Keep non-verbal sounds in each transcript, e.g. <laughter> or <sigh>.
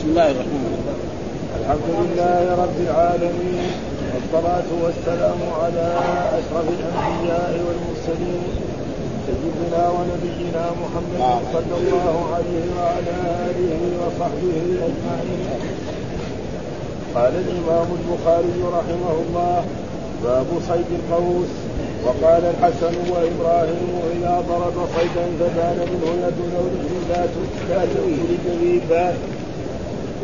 بسم الله الرحمن الرحيم. الحمد لله رب العالمين والصلاة والسلام على أشرف الأنبياء والمرسلين سيدنا ونبينا محمد. صلى الله عليه وعلى آله وصحبه أجمعين. قال الإمام البخاري رحمه الله باب صيد القوس. وقال الحسن وإبراهيم إذا ضرب صيدا فبان منه يد أو لا تؤكل الجبيبات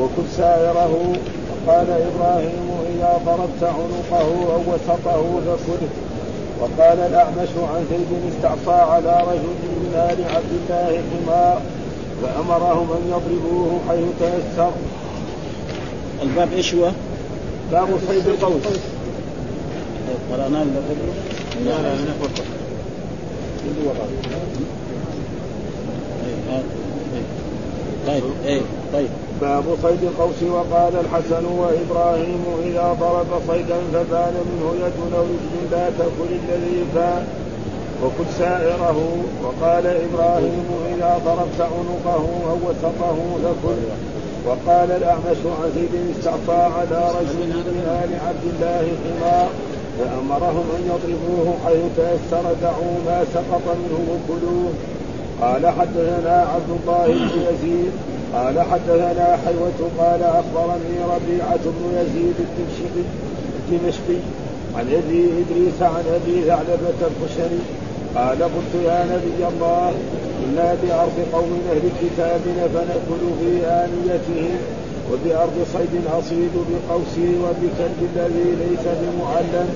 وكن سائره وقال إبراهيم إذا ضربت عنقه أو وسطه فكله وقال الأعمش عن زيد استعصى على رجل من آل عبد الله حمار فأمرهم أن يضربوه حيث تيسر. الباب إيش هو؟ باب صيد القوس. قرأناه من لا لا من طيب إيه طيب. باب صيد القوس وقال الحسن وإبراهيم إذا ضرب صيدا فبان منه يد أو رجل لا تكن الذي فان وكن سائره. وقال إبراهيم إذا ضربت عنقه أو وسطه فكل. وقال الأعمش عن زيد استعطى على رجل من آل عبد الله حمار فأمرهم أن يضربوه حيث تيسر دعوا ما سقط منه وكلوه. قال حدثنا عبد الله بن يزيد قال حدثنا حيوة قال أخبرني ربيعة بن يزيد الدمشقي عن أبي إدريس عن أبي ثعلبة الخشني قال قلت يا نبي الله إنا بأرض قوم أهل الكتاب فنأكل في آنيتهم وبأرض صيد أصيد بقوسي وبكلب الذي ليس بمعلم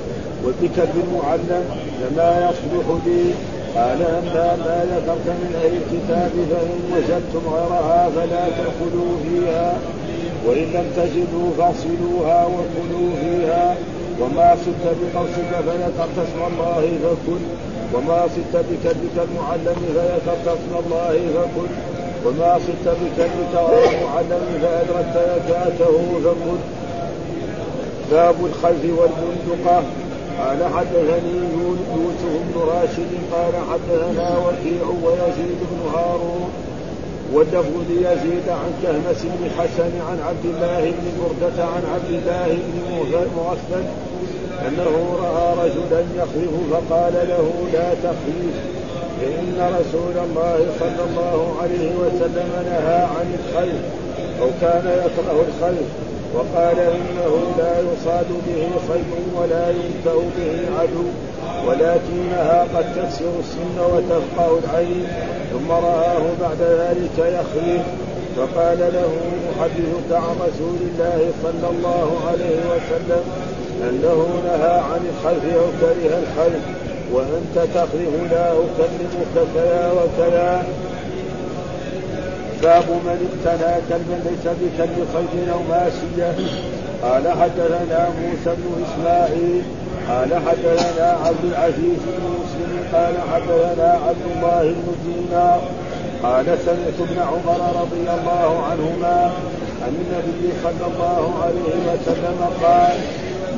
وبكلب معلم فما يصلح لي قال أما ما ذكرت من أهل الكتاب فإن وجدتم غيرها فلا تأكلوا فيها وإن لم تجدوا فاصلوها وكلوا فيها وما صدت بقوسك فذكرت اسم الله فكل وما صدت بكلبك المعلم فذكرت اسم الله فكل وما صدت بكلبك غير معلم فأدركت زكاته فكل. باب الخلف والبندقة. قال حدثني يوسف بن راشد قال حدثنا وكيع ويزيد بن هارون واللفظ ليزيد عن كهمس بن حسن عن عبد الله بن بردة عن عبد الله بن مغفل أنه رأى رجلا يخرف فقال له لا تخرف فإن رسول الله صلى الله عليه وسلم نهى عن الخير أو كان يكره الخير. وقال إنه لا يصاد به صيد ولا ينكأ به عدو ولكنها قد تكسر السن وتفقع العين ثم رآه بعد ذلك يخرف فقال له محدثك عن رسول الله صلى الله عليه وسلم أنه نهى عن الخلف أو كره الخلف وأنت تخرف لا أكلمك كذا وكذا. باب من اقتنى كلبا ليس بكلب صيد أو ماشيه قال حدثنا موسى بن إسماعيل قال حدثنا عبد العزيز بن مسلم قال حدثنا عبد الله بن دينار قال سمعت ابن عمر رضي الله عنهما عن النبي صلى الله عليه وسلم قال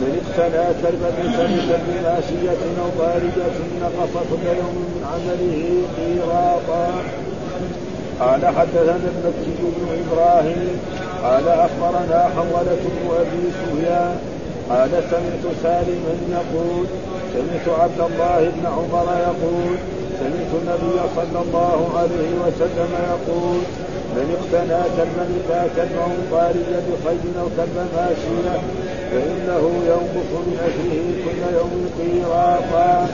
من اقتنى كلبا ليس بكلب ماشيه أو خارجه نقص كل يوم من عمله قيراطا قال حدثنا المكي بن إبراهيم قال أخبرنا حولة بن أبي سفيان قال سمعت سالما يقول سمعت عبد الله بن عمر يقول سمعت النبي صلى الله عليه وسلم يقول من اقتنى كلبا اذا كلبه طاريا بخير أو كلبا ماشيا فإنه ينقص من اجره كل يوم قيراطا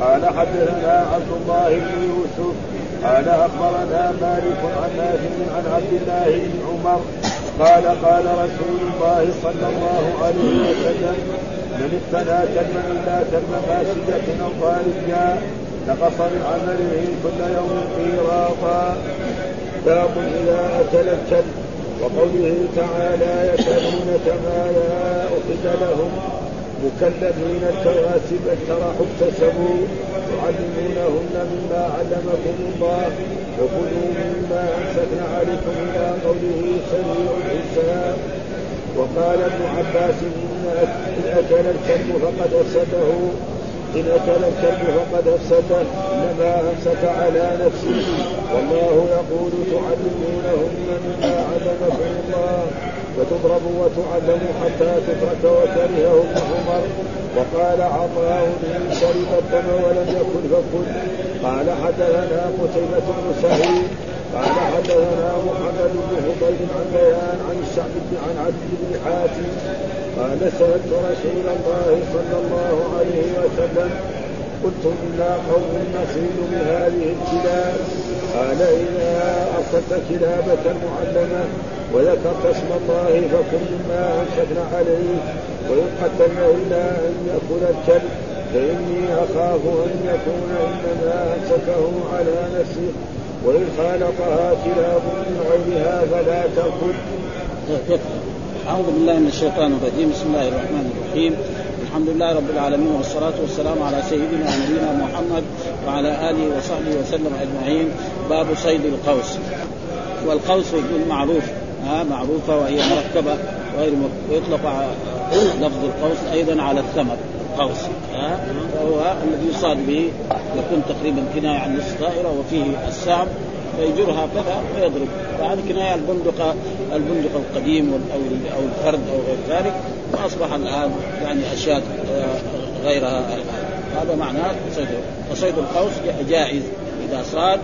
قال حدثنا عبد الله بن يوسف قال أخبرنا مالك عن نافع عن عبد الله بن عمر قال قال رسول الله صلى الله عليه وسلم من ابتلى كلبا إلا كلب فاسدة أو ضاريا نقص من عمله كل يوم قيراطا باب إذا اكل الكلب وقوله تعالى يسألونك ماذا اخذ لهم مكلفين الكواسب الترح اكتسبوا تعلمونهن مما علمكم الله وكلوا مما امسكن عليكم إلى قوله سميع الحساب. وقال ابن عباس إن أكل الكلب فقد افسده إن أكل الكلب فقد أفسده إنما أمسك على نفسه. والله يقول تعلمونهن مما علمكم الله. تضرب وتعلم حتى تترك وكرهه ابن عمر. وقال عطاء ان شرب الدم ولم يكن فكل. قال حدثنا قتيبة بن سعيد قال حدثنا محمد بن فضيل عن بيان عن الشعب عن عبد بن حاتم. قال سألت رسول الله صلى الله عليه وسلم قلت إنا قوم نصيد بهذه الكلاب. قال إذا أصبت كلابة معلمة وذكرت اسم الله فكن مما أمسكنا عليه وإن قتلن إلا أن يأكل الكلب فإني أخاف أن يكون إنما أمسكه على نفسه وإن خالطها كلاب من غيرها فلا تأكل. أعوذ بالله من الشيطان الرجيم بسم الله الرحمن الرحيم. الحمد لله رب العالمين والصلاة والسلام على سيدنا ونبينا محمد وعلى آله وصحبه وسلم أجمعين. باب صيد القوس. والقوس معروف. ها معروفة وهي مركبة غير ويطلق لفظ القوس أيضا على الثمر. قوس. ها وهو الذي يصاد به يكون تقريبا كناية عن نصف دائرة وفيه السام فيجرها كذا ويضرب فهذه كناية البندق البندق القديم أو أو الفرد أو غير ذلك وأصبح الآن يعني أشياء غيرها. الآن هذا معناه صيد وصيد القوس جائز. إذا صاد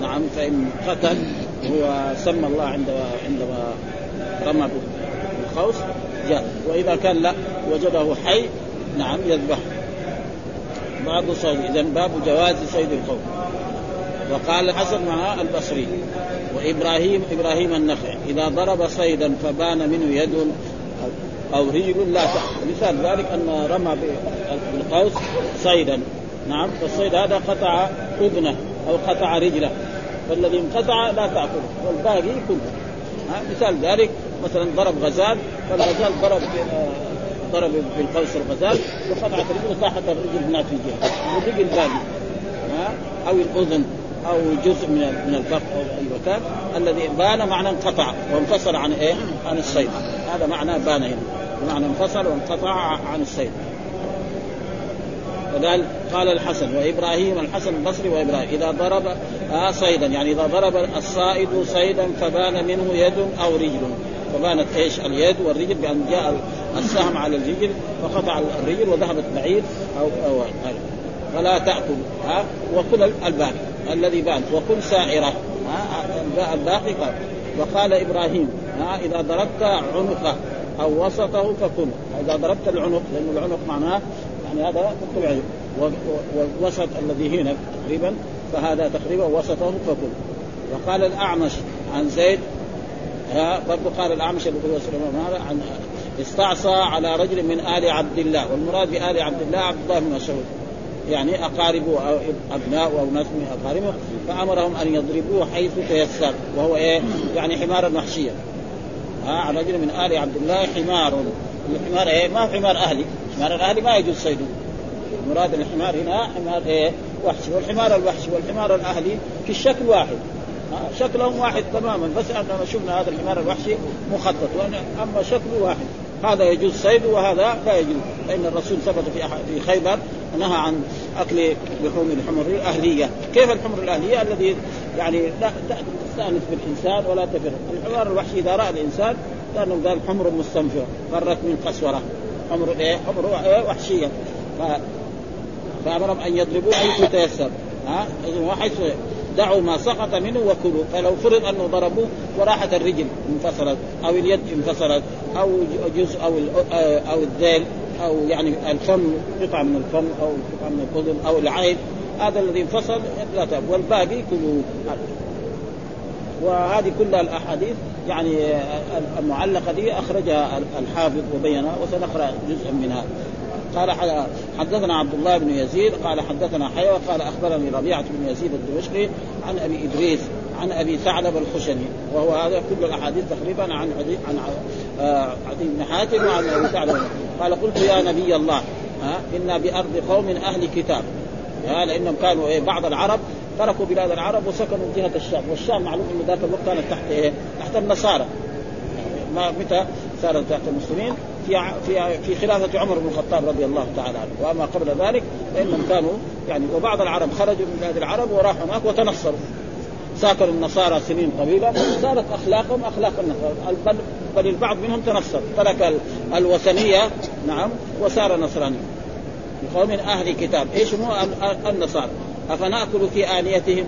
نعم فإن قتل هو سمى الله عندما عندما رمى بالقوس جاء. وإذا كان لا وجده حي نعم يذبح. باب صيد إذا باب جواز صيد القوس وقال الحسن مع البصري وإبراهيم إبراهيم النخعي إذا ضرب صيدا فبان منه يد أو رجل لا تأخذ مثال ذلك أن رمى بالقوس صيدا نعم فالصيد هذا قطع أذنه أو قطع رجله. فالذي انقطع لا تأكله والباقي كله. مثال ذلك مثلا ضرب غزال فالغزال ضرب ضرب بالقوس الغزال وقطعت رجله طاحت الرجل هناك في الجهه وبقي الباقي أو الأذن أو جزء من من الفخ أو اي مكان الذي بان معنى انقطع وانفصل عن إيه؟ عن الصيد. هذا معنى بان هنا. بمعنى انفصل وانقطع عن الصيد. فقال قال الحسن وإبراهيم الحسن البصري وإبراهيم. إذا ضرب آه صيدا. يعني إذا ضرب الصائد صيدا فبان منه يد أو رجل. فبانت إيش؟ اليد والرجل بأن جاء السهم على الرجل فقطع الرجل وذهبت بعيد أو أو, فلا تأكل. ها؟ وكل الباقي. الذي بان. وكل سائرة. ها؟ الباقي قال. وقال إبراهيم ها؟ إذا ضربت عنقه أو وسطه فكل. إذا ضربت العنق لأن العنق معناه يعني هذا تكتب والوسط الذي هنا تقريبا فهذا تقريبا وسطه فكل وقال الأعمش عن زيد ها برضه قال الأعمش ابو هذا عن استعصى على رجل من آل عبد الله. والمراد بآل عبد الله عبد الله بن مسعود. يعني اقاربه أو أبناء أو ناس من أقاربه فأمرهم أن يضربوه حيث تيسر. وهو إيه؟ يعني حمارا وحشيا ها رجل من آل عبد الله حمار. الحمار إيه؟ ما هو حمار أهلي، حمار الأهلي ما يجوز صيده. مراد الحمار هنا حمار إيه؟ وحشي والحمار الوحشي والحمار الأهلي في الشكل واحد. شكلهم واحد تماما. بس اننا شفنا هذا الحمار الوحشي مخطط. أما شكله واحد. هذا يجوز صيده وهذا لا يجوز. فإن الرسول ثبت في في خيبر نهى عن أكل لحوم الحمر الأهلية، كيف الحمر الأهلية؟ الذي يعني لا تستأنس بالإنسان ولا تفر، الحمار الوحشي إذا رأى الإنسان كانه قال حمر مستنفر فرت من قسورة، حمر إيه؟ حمر إيه؟ وحشية. ف... فأمرهم أن يضربوه حيث تيسر. ها؟ حيث دعوا ما سقط منه وكلوا. فلو فرض أنه ضربوه وراحت الرجل انفصلت أو اليد انفصلت أو جزء أو أو الذيل أو يعني الفم قطعه من الفم أو قطعه من الاذن أو العين هذا الذي انفصل لا تأب والباقي كله وهذه كلها الأحاديث يعني المعلقة دي أخرجها الحافظ وبينها وسنقرأ جزءا منها. قال حدثنا عبد الله بن يزيد قال حدثنا حيوى قال أخبرني ربيعة بن يزيد الدمشقي عن أبي إدريس عن أبي ثعلب الخشني وهو هذا كل الأحاديث تقريبا عن عن عدي بن حاتم وعن أبي ثعلب. قال قلت يا نبي الله ها إنا بأرض قوم أهل كتاب. لأنهم كانوا إيه بعض العرب تركوا بلاد العرب وسكنوا جهة الشام. والشام معلوم إنه ذاك الوقت كانت تحت إيه؟ تحت النصارى. ما متى صارت تحت المسلمين؟ في في في خلافة عمر بن الخطاب رضي الله تعالى عنه. وأما قبل ذلك فإنهم كانوا يعني وبعض العرب خرجوا من بلاد العرب وراحوا هناك وتنصروا. ساكنوا النصارى سنين طويلة. صارت أخلاقهم اخلاق النصارى. بل البعض منهم تنصر. ترك الوثنية. نعم. وصار نصرانيا. قوم أهل كتاب. إيش هو النصارى؟ أفنأكل في آنيتهم؟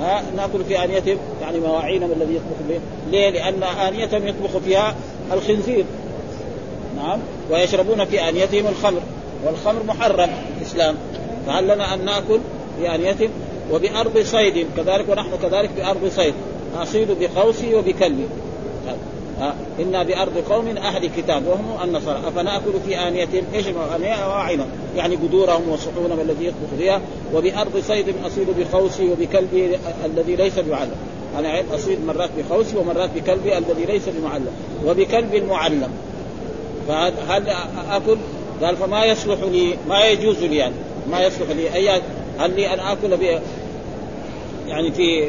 ها نأكل في آنيتهم؟ يعني مواعينهم الذي يطبخ به. ليه؟ لأن آنيتهم يطبخ فيها الخنزير. نعم. ويشربون في آنيتهم الخمر. والخمر محرم في الإسلام. فهل لنا أن نأكل في آنيتهم؟ وبأرض صيد. كذلك ونحن كذلك بأرض صيد. أصيد بقوسي وبكلبي آه. إنا بأرض قوم أهل كتاب وهم النصارى. أفنأكل في آنيتهم؟ إيش آنية واعينة يعني قدورهم وصحونهم الذي يطبخ فيها. وبأرض صيد أصيد بخوسي وبكلبي الذي ليس بعلم أنا أصيد مرات بخوسي ومرات بكلبي الذي ليس بمعلم. وبكلب المعلم فهل أكل؟ قال فما يصلح لي ما يجوز لي يعني. ما يصلح لي. أي هل لي أن آكل يعني في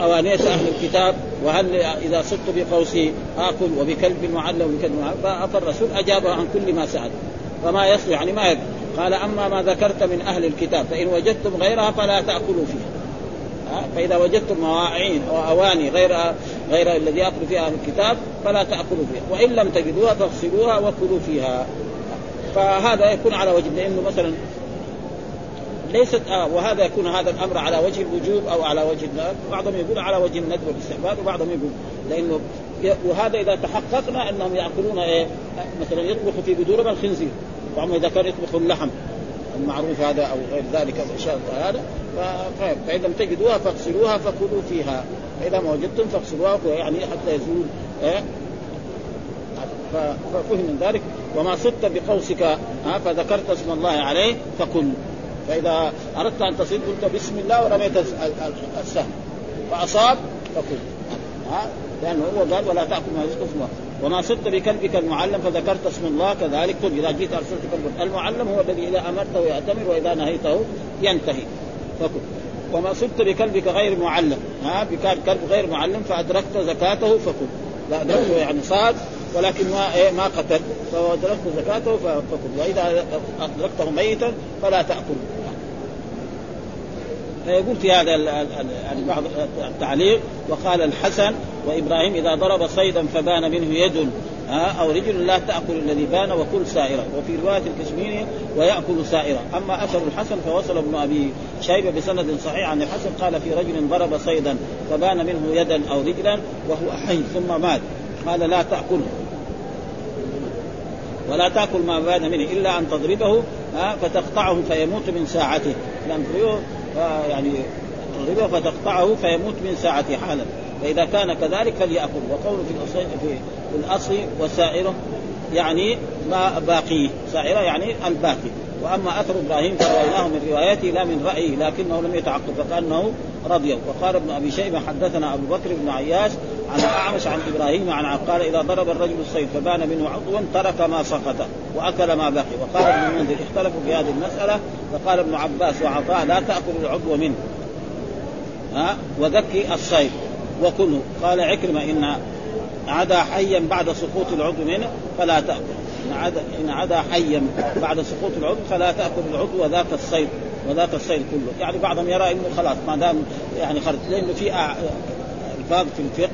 أوانية أهل الكتاب وهل إذا صدت بقوسي آكل وبكلب معلم وبكلب معلم فالرسول أجاب عن كل ما سأل. فما يصل يعني ما يدري قال أما ما ذكرت من أهل الكتاب فإن وجدتم غيرها فلا تأكلوا فيها. فإذا وجدتم مواعين أو أواني غير غير الذي يأكل فيها أهل الكتاب فلا تأكلوا فيها. وإن لم تجدوها فاغسلوها وكلوا فيها. فهذا يكون على وجه لأنه مثلا ليست آه وهذا يكون هذا الأمر على وجه الوجوب أو على وجه الندب بعضهم يقول على وجه الندب والاستحباب وبعضهم يقول لأنه وهذا إذا تحققنا أنهم يأكلون إيه مثلا يطبخ في بدورهم الخنزير. طبعا إذا كان يطبخ اللحم المعروف هذا أو غير ذلك الاشياء هذا فإذا لم تجدوها فاغسلوها فكلوا فيها. فإذا ما وجدتم فاغسلوها يعني حتى يزول إيه ففهم من ذلك. وما صدت بقوسك فذكرت اسم الله عليه فكل فإذا أردت أن تصيد قلت بسم الله ورميت السهم. فأصاب فكل. ها؟ لأنه هو قال ولا تأكل ما اسمه. وما صدت بكلبك المعلم فذكرت اسم الله كذلك. كل إذا جيت أرسلت كلبك المعلم هو الذي إذا أمرته يأتمر وإذا نهيته ينتهي. فكل. وما صدت بكلبك غير معلم. ها؟ بكان كلب غير معلم فأدركت زكاته فكل. لا أدركته يعني صاد ولكن ما إيه ما قتل. فأدركت زكاته فكل. وإذا أدركته ميتا فلا تأكل. فيقول في هذا بعض التعليق وقال الحسن وإبراهيم إذا ضرب صيدا فبان منه يد أو رجل لا تأكل الذي بان وكل سائرة وفي رواية الكشميري ويأكل سائرة. أما أثر الحسن فوصل ابن أبي شيبة بسند صحيح عن الحسن قال في رجل ضرب صيدا فبان منه يدا أو رجلا وهو حي ثم مات قال لا تاكله ولا تأكل ما بان منه إلا أن تضربه فتقطعه فيموت من ساعته. لأن يعني تضربه فتقطعه فيموت من ساعته حالا. فإذا كان كذلك فليأكل. وقوله في الاصل في الأصل وسائره يعني ما باقيه سائره يعني الباقي. وأما أثر إبراهيم فرويناه من روايته لا من رأيه لكنه لم يتعقب فكأنه رضي وقال ابن أبي شيبة حدثنا أبو بكر بن عياش عن الاعمش عن إبراهيم عن قال إذا ضرب الرجل الصيد فبان منه عضوا ترك ما سقط وأكل ما بقي. وقال ابن المنذر اختلفوا في هذه المسألة فقال ابن عباس وعطاء لا تأكل العضو منه. ها؟ وذكي الصيد وكله. قال عكرمة إن عدا حيا بعد سقوط العضو منه فلا تأكل. إن عدا إن عدا حيا بعد سقوط العضو فلا تأكل العضو وذاك الصيد وذاك الصيد كله. يعني بعضهم يرى إنه خلاص ما دام يعني خرج لأنه في الفاظ في الفقه.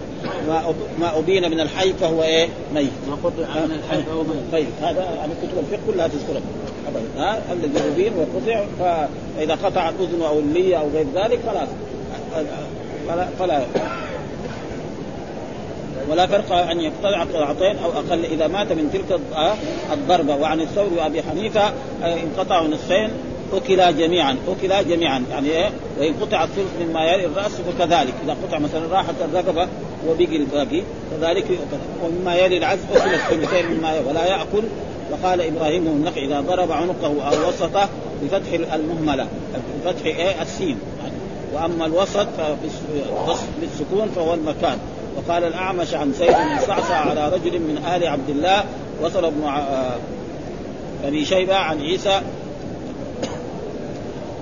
ما ما أبين من الحي فهو إيه؟ ميت. ما قطع من الحي فهو ميت. طيب هذا يعني كتب الفقه كلها تذكره ابدا. ها؟ الذي ابين وقطع فإذا قطع الأذن أو اللية أو غير ذلك خلاص فلا, فلا. ولا فرق أن يقتطع قطعتين أو أقل. إذا مات من تلك الضربة. وعن الثور وأبي حنيفة انقطعوا نصفين. أكلا جميعا أكلا جميعا. يعني إيه؟ وإن قطع الثلث مما يلي الرأس فكذلك إذا قطع مثلا راحت الرقبة وبقي الباقي كذلك ومما يلي العز أكل الثلثين مما يلي. ولا يأكل. وقال إبراهيم بن النقع إذا ضرب عنقه أو وسطه بفتح المهملة. بفتح إيه؟ السين. وأما الوسط بالسكون فهو المكان. وقال الأعمش عن سيد صعصع على رجل من آل عبد الله وصل ابن أبي شيبة عن عيسى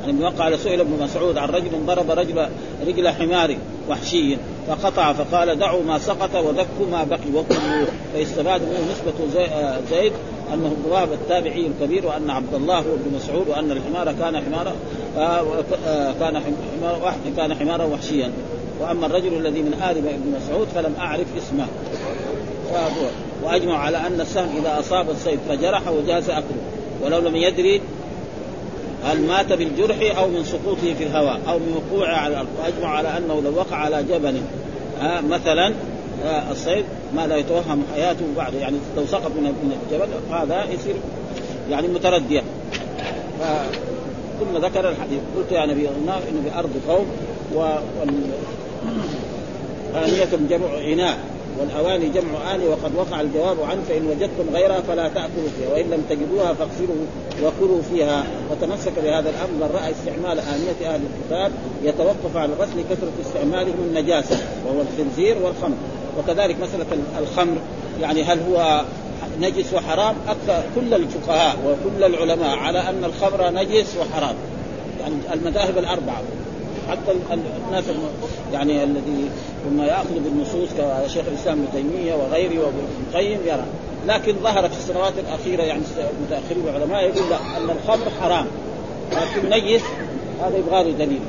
عن ابن قال سئل ابن مسعود عن رجل ضرب رجل رجل حمار وحشي فقطع فقال دعوا ما سقط وذكوا ما بقي وكلوا فاستفاد منه نسبة زيد أنه وهب التابعي الكبير وأن عبد الله ابن مسعود وأن الحمار كان حمارا كان حمار كان حمارا وحشيا. وأما الرجل الذي من آل ابن مسعود فلم أعرف اسمه. واجمعوا على أن السهم إذا أصاب الصيد فجرحه جاز أكله. ولو لم يدري هل مات بالجرح أو من سقوطه في الهواء أو من وقوعه على الأرض؟ واجمع على أنه لو وقع على جبل آه مثلا آه الصيد ما لا يتوهم حياته بعد يعني لو سقط من الجبل هذا يصير يعني مترديا. ثم ذكر الحديث قلت يا نبي الله انه بأرض قوم آنية جمع إناء. والأواني جمع آني وقد وقع الجواب عنه فإن وجدتم غيرها فلا تأكلوا فيها وإن لم تجدوها فاغسلوا وكلوا فيها. وتمسك بهذا الأمر من رأى استعمال آنية أهل الكتاب يتوقف على الغسل كثرة استعمالهم النجاسة وهو الخنزير والخمر. وكذلك مسألة الخمر يعني هل هو نجس وحرام؟ أكثر كل الفقهاء وكل العلماء على أن الخمر نجس وحرام. يعني المذاهب الأربعة. حتى الناس يعني الذي كنا ياخذ بالنصوص كشيخ الإسلام ابن تيمية وغيره وابن القيم يرى. لكن ظهر في السنوات الأخيرة يعني متأخرين العلماء يقول لا أن الخمر حرام. لكن نجس هذا يبغى له دليل.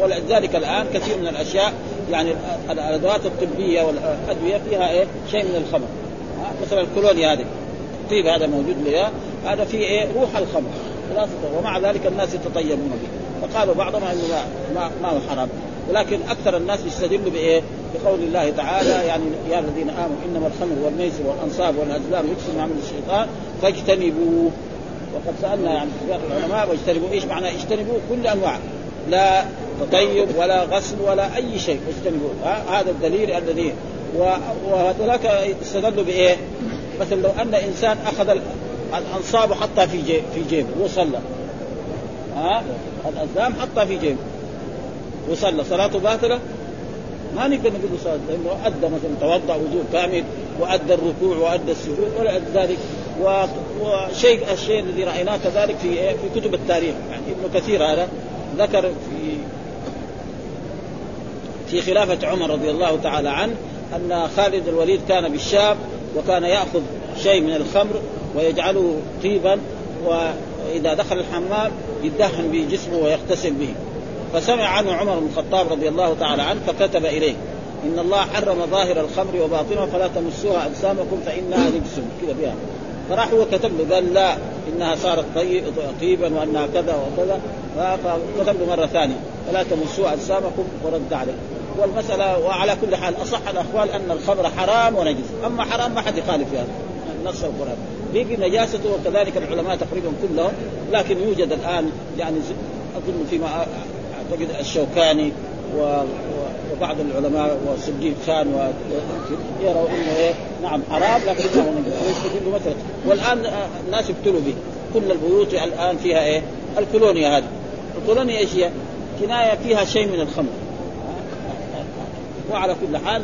ولذلك الآن كثير من الأشياء يعني الأدوات الطبية والأدوية فيها إيه؟ شيء من الخمر. مثلا الكولونيا هذه. الطيب هذا موجود لها هذا فيه إيه؟ روح الخمر. ومع ذلك الناس يتطيبون به فقالوا بعضهم انه ما, ما هو حرام. ولكن أكثر الناس يستدلوا بإيه؟ بقول الله تعالى يعني يا الذين آمنوا إنما الخمر والميسر والأنصاب والأزلام يكسر من عمل الشيطان فاجتنبوه. وقد سألنا يعني العلماء واجتنبوا إيش معنى اجتنبوا؟ كل أنواع. لا تطيب ولا غسل ولا أي شيء اجتنبوه. هذا الدليل الذي وهذولاك استدلوا بإيه؟ مثلا لو أن إنسان أخذ الأنصاب وحطها في جيب في جيبه وصلى. ها؟ الازلام حطها في جيبه. وصلى. صلاته باطلة؟ ما نقدر نقول له صلاة. لأنه أدى مثلا توضأ وضوء كامل وأدى الركوع وأدى السجود ولا ذلك. وشيء الشيء الذي رأيناه كذلك في في كتب التاريخ. يعني ابن كثير هذا ذكر في في خلافة عمر رضي الله تعالى عنه أن خالد الوليد كان بالشام وكان يأخذ شيء من الخمر ويجعله طيبا وإذا دخل الحمام يدهن به جسمه ويغتسل به. فسمع عنه عمر بن الخطاب رضي الله تعالى عنه فكتب إليه إن الله حرم ظاهر الخمر وباطنه فلا تمسوها أجسامكم فإنها رجس. كذا بها فراح هو كتب له قال لا إنها صارت طيبا وأنها كذا وكذا. فكتب له مرة ثانية فلا تمسوها أجسامكم ورد عليه. والمسألة وعلى كل حال أصح الأقوال أن الخمر حرام ونجس. أما حرام ما حد يخالف في هذا نص القرآن. بيجي نجاسته وكذلك العلماء تقريبا كلهم لكن يوجد الآن يعني أظن فيما أعتقد الشوكاني وبعض العلماء وسجين خان يروا إنه إيه نعم حرام لكن يستدلوا مثلا. والآن الناس يبتلوا به. كل البيوت الآن فيها إيه؟ الكولونيا هذه. الكولونيا إيش هي؟ كناية فيها شيء من الخمر. وعلى كل حال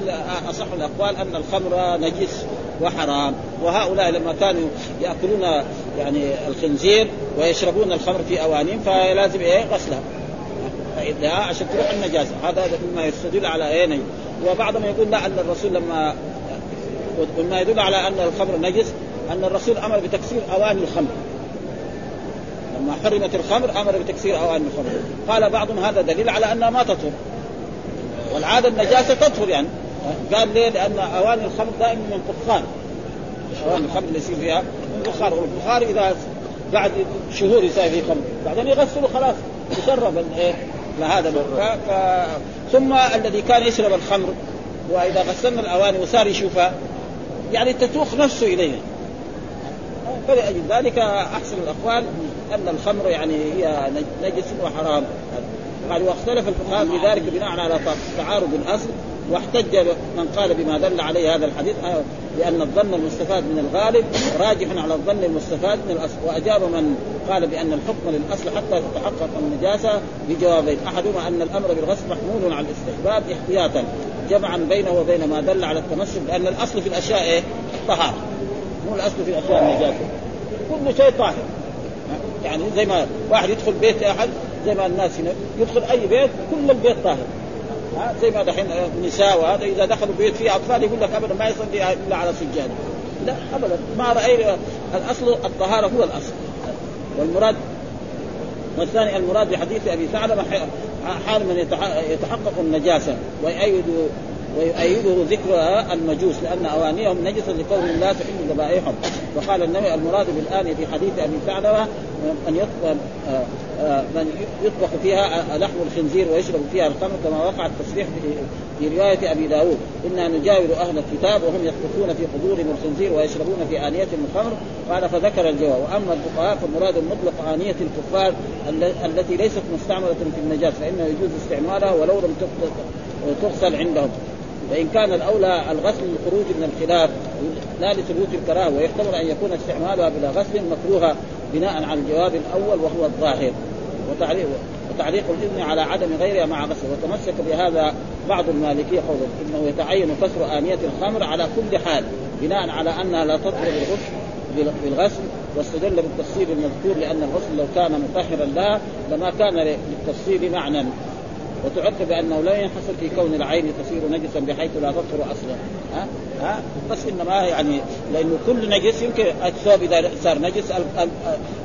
أصح الأقوال أن الخمر نجس. وحرام. وهؤلاء لما كانوا يأكلون يعني الخنزير ويشربون الخمر في اوانيهم فلازم إيه؟ غسلها فإذا عشان تروح النجاسة. هذا مما يستدل على إيه؟ وبعضهم يقول لا أن الرسول لما وما يدل على أن الخمر نجس أن الرسول أمر بتكسير أواني الخمر. لما حرمت الخمر أمر بتكسير أواني الخمر. قال بعضهم هذا دليل على أنها ما تطهر. والعادة النجاسة تطهر يعني. قال ليه؟ لأن أواني الخمر دائما من فخار أواني الخمر اللي يصير فيها من فخار والفخار إذا بعد شهور يصير فيه خمر. بعدين يغسلوا خلاص. يشرب الايه لهذا ف... ف... ثم الذي كان يشرب الخمر وإذا غسلنا الأواني وصار يشوفها يعني تتوخ نفسه إليها. فلأجل ذلك أحسن الأقوال أن الخمر يعني هي نجس وحرام. قال واختلف الفقهاء في ذلك بناء على تعارض الأصل. واحتج من قال بما دل عليه هذا الحديث لأن الظن المستفاد من الغالب راجح على الظن المستفاد من الأصل وأجاب من قال بأن الحكم للأصل حتى تتحقق النجاسة بجوابين. أحدهما أن الأمر بالغسل محمول على الاستحباب احتياطا جمعا بينه وبين ما دل على التمسك لأن الأصل في الأشياء إيه؟ الطهاره مو الأصل في الأشياء النجاسة. كل شيء طاهر. يعني زي ما واحد يدخل بيت أحد زي ما الناس هنا يدخل أي بيت كل البيت طاهر. ها زي ما دحين النساء وهذا إذا دخلوا بيت فيه أطفال يقول لك ابدا ما يصلي إلا على سجاده لا ابدا. ما راينا الأصل الطهارة هو الأصل. والمراد والثاني المراد بحديث أبي ثعلبة حال من يتحقق النجاسة ويؤيد ويؤيده ذكر المجوس لأن اوانيهم نجسه لقولهم لا تحل ذبائحهم وقال النبي المراد بالآنية في حديث ابي ثعلبه من يطبخ من يطبخ فيها لحم الخنزير ويشرب فيها الخمر كما وقع التصريح في روايه ابي داود أنا نجاور أهل الكتاب وهم يطبخون في قبورهم الخنزير ويشربون في انيتهم الخمر قال فذكر الجواب واما الفقهاء فالمراد مطلق انيه الكفار التي ليست مستعمله في النجاه فانه يجوز استعمالها ولو لم تغسل عندهم فإن كان الأولى الغسل للخروج من الخلاف لا لثبوت الكراهة ويحتمل أن يكون استعمالها بلا غسل مكروها بناء على الجواب الأول وهو الظاهر. وتعليق وتعليق الإذن على عدم غيرها مع غسل. وتمسك بهذا بعض المالكية قوله إنه يتعين كسر آنية الخمر على كل حال بناء على أنها لا تطهر الغسل بالغسل واستدل بالتفصيل المذكور لأن الغسل لو كان مطهرا لها لما كان للتفصيل معنى. وتعد بانه لا ينحصر في كون العين تصير نجسا بحيث لا تطهر أصلا. ها؟ ها؟ بس إنما يعني لأنه كل نجس يمكن الثوب إذا صار نجس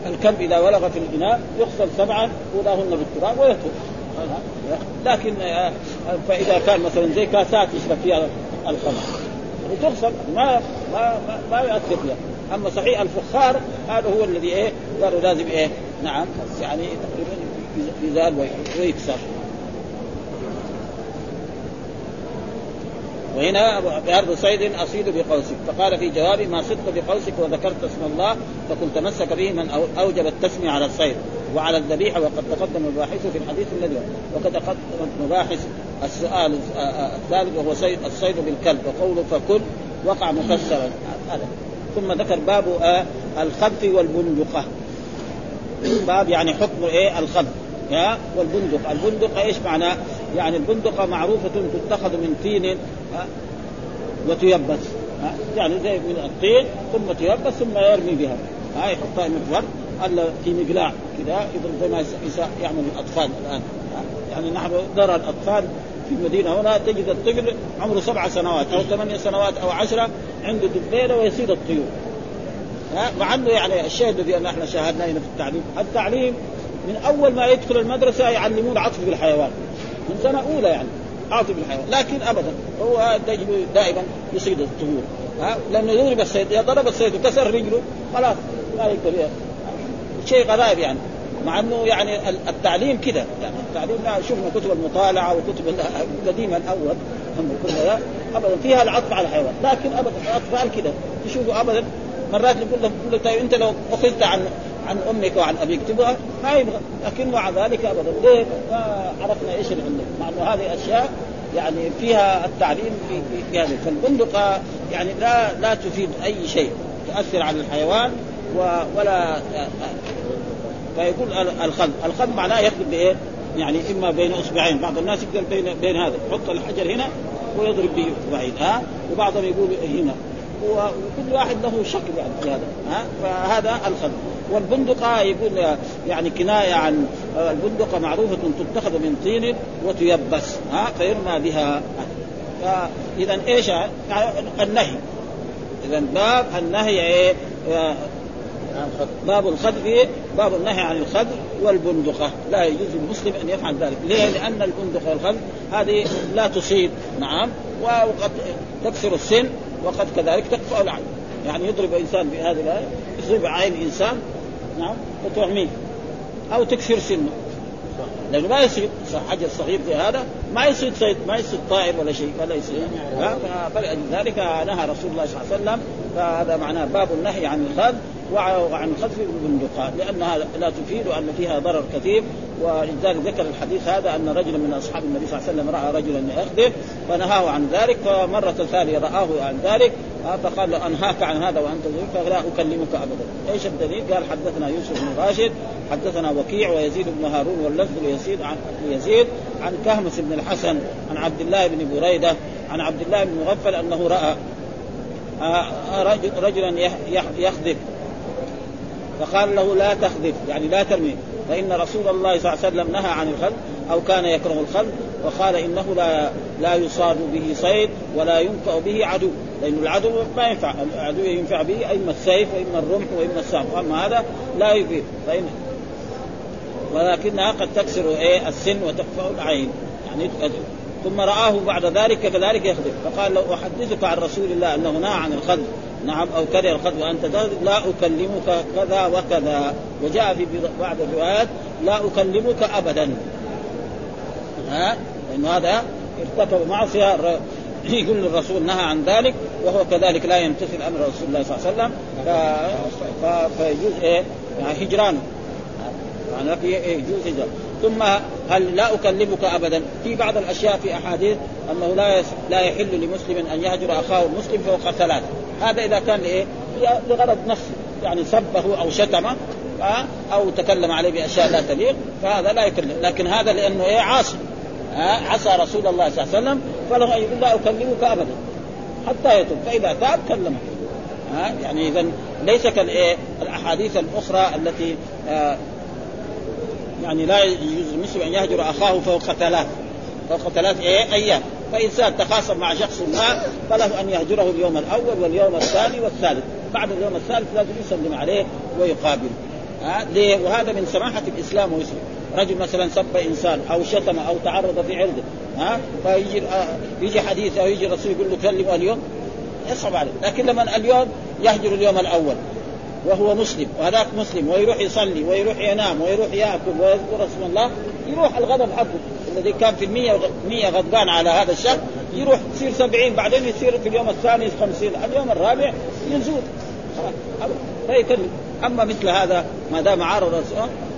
الكلب إذا ولغ في الإناء يغسل سبعا اولاهن بالتراب ويترك لكن آه، فإذا كان مثلا زي كاسات يشرب فيها الخمر وتغسل ما ما ما, ما يؤثر فيها. أما صحيح الفخار هذا هو الذي إيه؟ قالوا لازم إيه؟ نعم يعني تقريبا يزال ويكسر. وهنا بأرض صيد أصيد بقوسك. فقال في جوابه ما صدت بقوسك وذكرت اسم الله فقل تمسك به من أوجب التسمية على الصيد وعلى الذبيحة وقد تقدم الباحث في الحديث الذي وقد تقدم مباحث السؤال الثالث وهو صيد الصيد بالكلب وقوله فكل وقع مفسرا. هذا. ثم ذكر باب الخبث والبندقة. باب يعني حكم إيه الخبث. والبندق البندق إيش معناه؟ يعني البندقة معروفة تتخذ من طين وتيبس يعني زي من الطين ثم تيبس ثم يرمي بها ها يحطها مقور الا في مقلاع كذا يضرب زي ما يعمل الأطفال الآن يعني نحن نرى الأطفال في المدينة هنا تجد الطفل عمره سبع سنوات أو ثمانية سنوات أو عشرة عنده دبيله ويصيد الطيور ها مع انه يعني الشيء الذي إحنا شاهدناه هنا في التعليم التعليم من أول ما يدخل المدرسة يعلمون عطف بالحيوان. من سنه أولى يعني. عاطف بالحيوان لكن ابدا هو دائما يصيد الطيور. ها؟ لأنه يضرب الصيد إذا ضرب الصيد وكسر رجله خلاص ما يقدر شيء غرائب يعني. مع إنه يعني التعليم كذا يعني. التعليم شفنا كتب المطالعة وكتب القديمه الأول كلها ابدا فيها العطف على الحيوان. لكن ابدا الأطفال كذا تشوفوا ابدا مرات يقول له طيب أنت لو أخذت عن عن أمك وعن أبيك. تبغى؟ ما يبغى. لكن مع ذلك أبدا. ليه؟ ما عرفنا إيش اللي عندك. مع إنه هذه أشياء يعني فيها التعليم في هذه. فالبندقة يعني لا لا تفيد أي شيء. تؤثر على الحيوان ولا فيقول الخلق الخلق معناه يخلق بإيه؟ يعني إما بين أصبعين. بعض الناس يقدر بين بين هذا. يحط الحجر هنا ويضرب به بعيد ها؟ وبعضهم يقول هنا. وكل واحد له شكل يعني في هذا. ها؟ فهذا الخلق والبندقة يقول يعني كناية عن البندقة معروفة تتخذ من طين وتيبس ها فيرمى بها. إذا إيش؟ النهي. إذا باب النهي إيه؟ باب الخذف باب النهي عن الخذف والبندقة. لا يجوز للمسلم أن يفعل ذلك. ليه؟ لأن البندقة والخذف هذه لا تصيب. نعم. وقد تكسر السن وقد كذلك تكفأ العين. يعني يضرب انسان بهذه الآية يصيب عين انسان نعم وتعميه أو تكسر سنه. لأنه ما يصيد حجر صغير زي هذا ما يصيد صيد ما يصيد طائر ولا شيء ولا يصيد فلذلك نهى رسول الله صلى الله عليه وسلم فهذا معناه باب النهي عن الخذ وعن خذف البندقات لأنها لا تفيد وأن فيها ضرر كثير. ولذلك ذكر الحديث هذا أن رجلا من أصحاب النبي صلى الله عليه وسلم رأى رجلا يخذف فنهاه عن ذلك فمرة ثانية رآه عن ذلك فقال له انهاك عن هذا وأنت فلا أكلمك ابدا. إيش الدليل؟ قال حدثنا يوسف بن راشد حدثنا وكيع ويزيد بن هارون واللفظ ليزيد عن يزيد عن كهمس بن الحسن عن عبد الله بن بريدة عن عبد الله بن مغفل أنه رأى آه، رجلا يخذف. فقال له لا تخذف يعني لا ترمي. فإن رسول الله صلى الله عليه وسلم نهى عن الخلق أو كان يكره الخلق وقال إنه لا لا يصاب به صيد ولا ينفع به عدو. لأن العدو ما ينفع العدو ينفع به إما السيف وإما الرمح وإما السهم أما هذا لا يفيد. فإن ولكنها قد تكسر إيه السن وتكفأ العين. يعني ثم رآه بعد ذلك كذلك يخذف فقال لو أحدثك عن رسول الله أنه نهى عن الخذف نعم أو كره الخذف وأنت لا أكلمك كذا وكذا. وجاء في بعض الروايات لا أكلمك أبدا. ها؟ لأن هذا ارتكب معصية <clears throat> يقول الرسول نهى عن ذلك وهو كذلك لا يمتثل أمر رسول الله صلى الله عليه وسلم. فيجوز إيه؟ يعني يعني يجوز هجران ثم هل لا أكلمك ابدا؟ في بعض الأشياء في أحاديث أنه لا لا يحل لمسلم أن يهجر أخاه المسلم فوق ثلاث. هذا إذا كان إيه؟ لغرض نفسي يعني سبه أو شتمه أو تكلم عليه بأشياء لا تليق فهذا لا يكلم. لكن هذا لأنه إيه؟ عاصي. عصى رسول الله صلى الله عليه وسلم فله ان يقول لا أكلمك أبدا. حتى يتوب. فإذا تاب كلمه. ها يعني اذا ليس كالإيه الأحاديث الأخرى التي آه يعني لا يجوز المسلم أن يهجر أخاه فوق ثلاث. فوق ثلاث إيه؟ أيام. فانسان تخاصم مع شخص ما فله أن يهجره اليوم الأول واليوم الثاني والثالث. بعد اليوم الثالث لازم يسلم عليه ويقابله. ها ليه؟ وهذا من سماحة الإسلام ويسلم. رجل مثلا سب إنسان أو شتم أو تعرض في عرضه ها؟ فيجي آه يجي حديث أو يجي الرسول يقول له كلمه اليوم يصعب عليه. لكن لما اليوم يهجر اليوم الأول وهو مسلم وهذاك مسلم ويروح يصلي ويروح ينام ويروح يأكل ويذكر اسم الله يروح الغضب حقه. الذي كان في المية مية غضبان على هذا الشخص يروح يصير سبعين بعدين يصير في اليوم الثاني خمسين اليوم الرابع يزول فيكلم أما مثل هذا ما دام عارض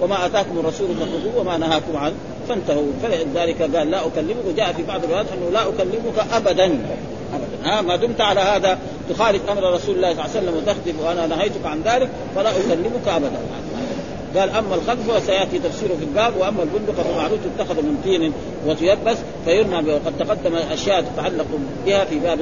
وما آتاكم الرسول فخذوه وما نهاكم عنه فانتهوا. فلذلك قال لا أكلمك. وجاء في بعض الروايات أنه لا أكلمك ابدا. ابدا. ها ما دمت على هذا تخالف أمر رسول الله صلى الله عليه وسلم وتخذف وأنا نهيتك عن ذلك فلا أكلمك ابدا. قال أما الخلف فسياتي تفسيره في الباب وأما البندق فمعروف تتخذ من طين وتيبس فيرمى وقد تقدم أشياء تتعلق بها في باب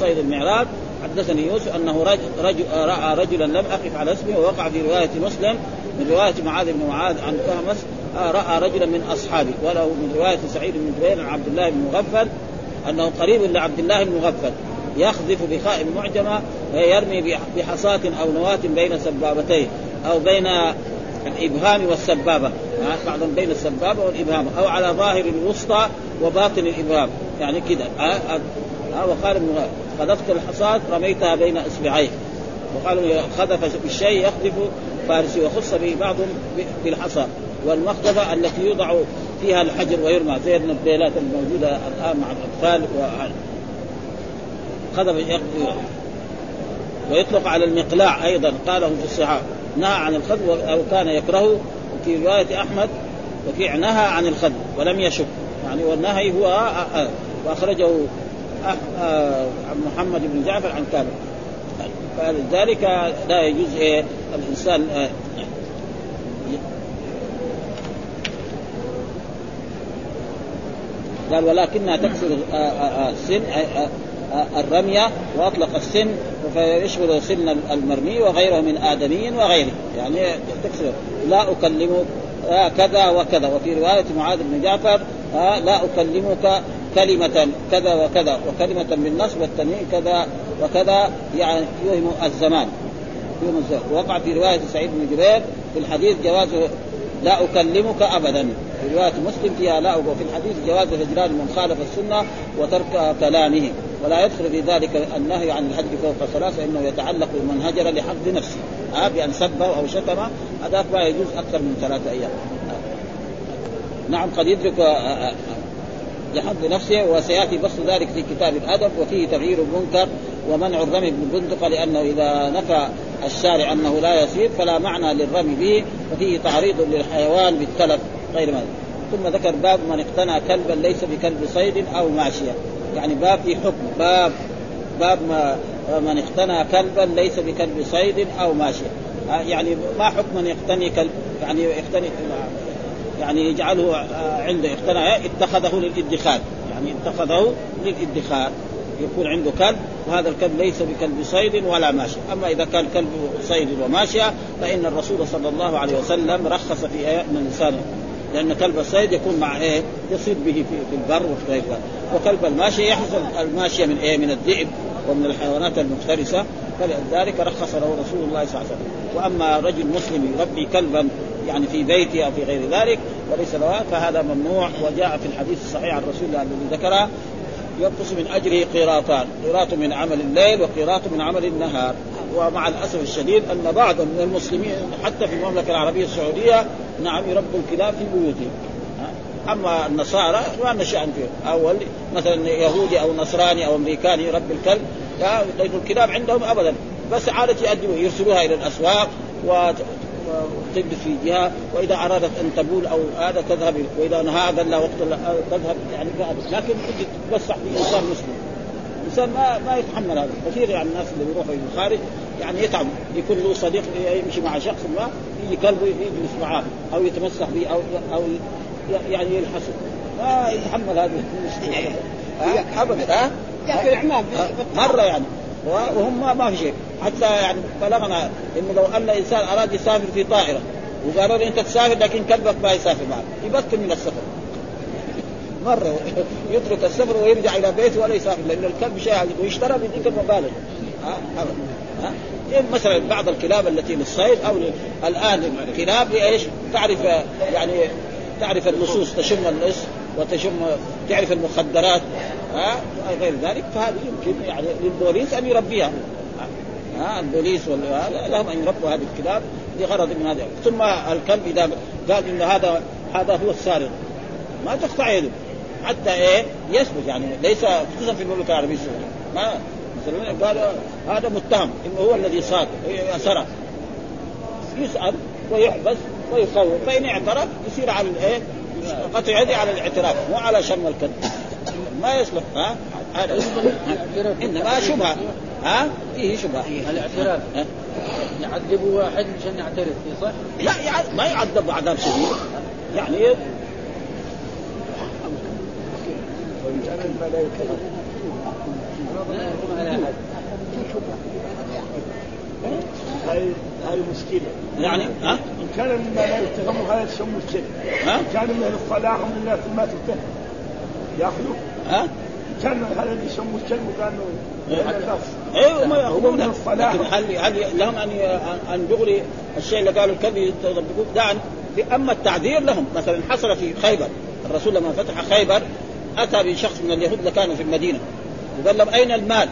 صيد المعراج. حدثني يوسف أنه رجل, رجل رأى رجلا لم أقف على اسمه ووقع في رواية مسلم من رواية معاذ بن معاذ عن كهمس رأى رجلا من أصحابه وله من رواية سعيد بن جبير عن عبد الله بن مغفل أنه قريب لعبد الله بن مغفل يخذف بخاء معجمة يرمي بحصاة أو نواة بين سبابتيه أو بين الإبهام والسبابة بعضا بين السبابة والإبهام أو على ظاهر الوسطى وباطن الإبهام يعني كذا وقال ابن خذفت الحصاة رميتها بين إصبعيه. وقالوا خذف بالشيء يخذف فارسي وخص به بعض بالحصى والمخذفه التي يوضع فيها الحجر ويرمى زي النبيلات الموجودة الآن مع الأطفال. و خذف ويطلق على المقلاع أيضا قاله في الصحاح. نهى عن الخذف أو كان يكرهه. في رواية أحمد وفي نهى عن الخذف ولم يشك. يعني والنهي هو وأخرجه عن محمد بن جعفر عن كامل فلذلك لا يجوز إيه الإنسان قال ولكنها تكسر السن الرمية وأطلق السن فيشمل سن المرمي وغيره من آدمي وغيره. يعني تكسر. لا أكلمك كذا وكذا. وفي رواية معاذ بن جعفر لا أكلمك كلمة كذا وكذا وكلمة بالنصب والتنوين كذا وكذا يعني يوهم الزمان يوهم الزمان. وقع في رواية سعيد بن جبير في الحديث جواز لا أكلمك أبدا. في رواية مسلم فيها لا وفي الحديث جواز هجران من خالف السنة وترك كلامه. ولا يدخل في ذلك النهي عن الحج فوق ثلاثة فإنه يتعلق بمن هجر لحفظ نفسه. آه بأن سبه أو شتمه هذاك ما يجوز أكثر من ثلاثة أيام. نعم قد يدرك لحفظ نفسه وسيأتي بسط ذلك في كتاب الأدب وفيه تغيير المنكر ومنع الرمي بالبندقه لأنه إذا نفى الشارع أنه لا يصير فلا معنى للرمي به وفيه تعريض للحيوان بالتلف غير ما ثم ذكر باب من اقتنى كلبا ليس بكلب صيد أو ماشيه يعني باب في حكم. باب باب ما من اقتنى كلبا ليس بكلب صيد أو ماشيه يعني ما حكم من يقتني كلب؟ يعني يقتني يعني يجعله عنده اقتنع اتخذه للإدخار. يعني اتخذه للإدخار. يكون عنده كلب وهذا الكلب ليس بكلب صيد ولا ماشية. أما إذا كان كلب صيد وماشية فإن الرسول صلى الله عليه وسلم رخص في من الإنسان لأن كلب الصيد يكون مع إيه؟ يصيد به في, في البر وفي غير ذلك وكلب الماشية يحصل الماشية من إيه؟ من الذئب ومن الحيوانات المفترسة. فلذلك رخص له رسول الله صلى الله عليه وسلم. وأما رجل مسلم يربي كلبا يعني في بيته أو في غير ذلك وليس له فهذا ممنوع. وجاء في الحديث الصحيح عن رسول الله الذي ذكره ينقص من أجره قيراطان، قيراط من عمل الليل وقيراط من عمل النهار، ومع الأسف الشديد أن بعض من المسلمين حتى في المملكة العربية السعودية نعم يربوا الكلاب في بيوتهم. أما النصارى ما لنا شان فيه، أو مثلا يهودي أو نصراني أو أمريكاني يربي الكلب لأن الكلاب عندهم ابدا. بس عادة يؤدبوا يرسلوها إلى الأسواق و تجلس في جهة وإذا أرادت أن تبول أو هذا تذهب وإذا نهى قال لها وقت تذهب يعني لكن تجي تتوسع في إنسان مسلم. الانسان ما ما يتحمل هذا. كثير يعني الناس اللي بيروحوا إلى الخارج يعني يتعب. يكون له صديق يمشي مع شخص ما يجي كلبه يجلس معاه أو يتمسح به أو أو يعني يلحسه. ما يتحمل هذه المشكلة. ابدا. ها؟ مرة يعني. وهم ما في شيء. حتى يعني بلغنا إنه لو أن إنسان أراد يسافر في طائرة وقالوا له أنت تسافر لكن كلبك ما يسافر معك. يبطل من السفر. مرة يترك السفر ويرجع إلى بيته ولا يسافر لأن الكلب شيء ويشترى بذيك المبالغ. ها؟ إيه مثلا بعض الكلاب التي للصيد أو الآن كلاب إيش؟ تعرف يعني تعرف اللصوص تشم اللص وتشم تعرف المخدرات ها؟ غير ذلك فهذه يمكن يعني للبوليس أن يربيها. ها؟ البوليس لهم أن يربوا هذه الكلاب لغرض من هذا. ثم الكلب إذا قال إن هذا هذا هو السارق ما تقطع يده حتى إيه؟ يثبت يعني ليس خصوصا في المملكة العربية السعودية. ما قال هذا متهم إنه هو الذي صاد سرق يسأل ويحبس ويصور فإن اعترف يصير على الايه قطع يدي على الاعتراف مو على شم الكذب ما يصلح ها؟ هذا. انما شبهة ها؟ فيه شبهة. الاعتراف. يعذبوا واحد عشان يعترف فيه صح؟ لا ما يعذب عذاب شديد. يعني هاي هاي مشكله يعني ها؟ إن كان مما لا يتهم هذا تسمى الشرك ها؟ إن كان من الصلاح ومن الناس ما تتهم ياخذوه ها؟ كان هذا اللي يسموه الشرك وكانوا أيوه ما ياخذون من الصلاح لكن هل هل لهم أن أن دغري الشيء اللي قالوا الكذب يطبقوه ده أما التعذير لهم. مثلا حصل في خيبر. الرسول لما فتح خيبر أتى بشخص من اليهود اللي كانوا في المدينة. وقال لهم أين المال؟